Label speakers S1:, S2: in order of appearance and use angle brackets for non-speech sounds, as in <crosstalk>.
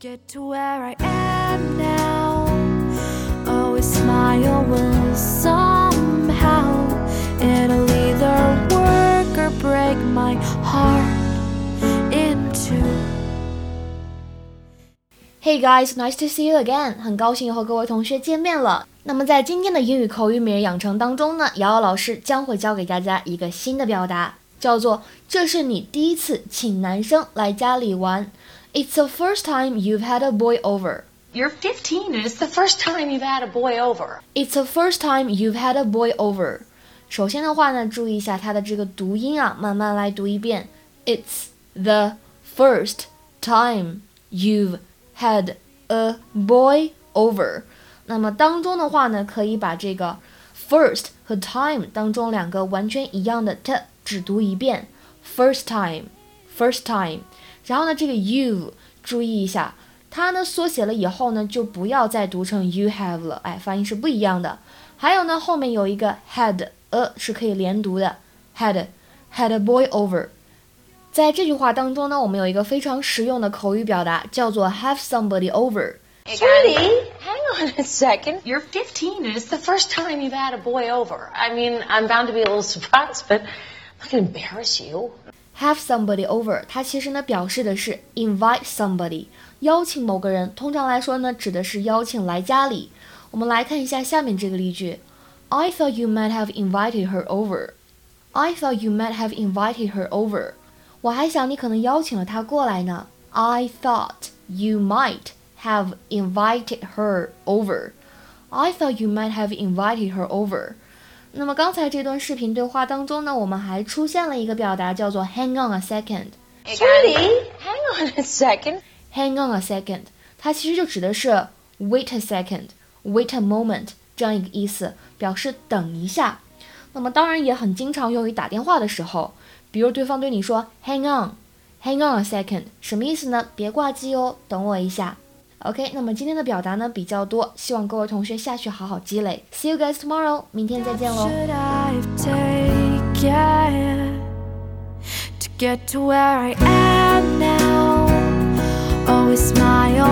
S1: get to where I am now. Always smile when somehow it'll either work or break my heart in two.
S2: Hey guys, nice to see you again. 很高兴又和各位同学见面了。那么在今天的英语口语每日养成当中呢，瑶瑶老师将会教给大家一个新的表达，叫做“这是你第一次请男生来家里玩”。It's the first time you've had a boy over.
S3: You're 15 and it's the first time you've had a boy over.
S2: It's the first time you've had a boy over. 首先的话呢，注意一下它的这个读音啊，慢慢来读一遍。It's the first time you've had a boy over. 那么当中的话呢，可以把这个 first 和 time 当中两个完全一样的 t 只读一遍。First time, first time. 然后呢，这个 you 注意一下，它呢缩写了以后呢，就不要再读成 you have 了，哎，发音是不一样的。还有呢，后面有一个 had a 是可以连读的，had had a boy over。在这句话当中呢，我们有一个非常实用的口语表达，叫做 have somebody over。
S3: Sweetie, hang on a second. You're 15 and it's the first time you've had a boy over. I mean, I'm bound to be a little <laughs> surprised, but I'm not going to embarrass you.
S2: have somebody over，它其实呢表示的是 invite somebody，邀请某个人。通常来说呢，指的是邀请来家里。我们来看一下下面这个例句：I thought you might have invited her over. I thought you might have invited her over. 我还想你可能邀请了她过来呢。I thought you might have invited her over. I thought you might have invited her over. 那么刚才这段视频对话当中呢，我们还出现了一个表达，叫做 hang on a second。
S3: Sweetie, hang on a second.
S2: hang on a second，它其实就指的是 wait a second，wait a moment 这样一个意思，表示等一下。那么当然也很经常用于打电话的时候，比如对方对你说 hang on，hang on a second，什么意思呢？别挂机哦，等我一下。OK，那么今天的表达呢比较多，希望各位同学下去好好积累。See you guys tomorrow，明天再见喽。
S1: Should I have taken to get to where I am now? Always smile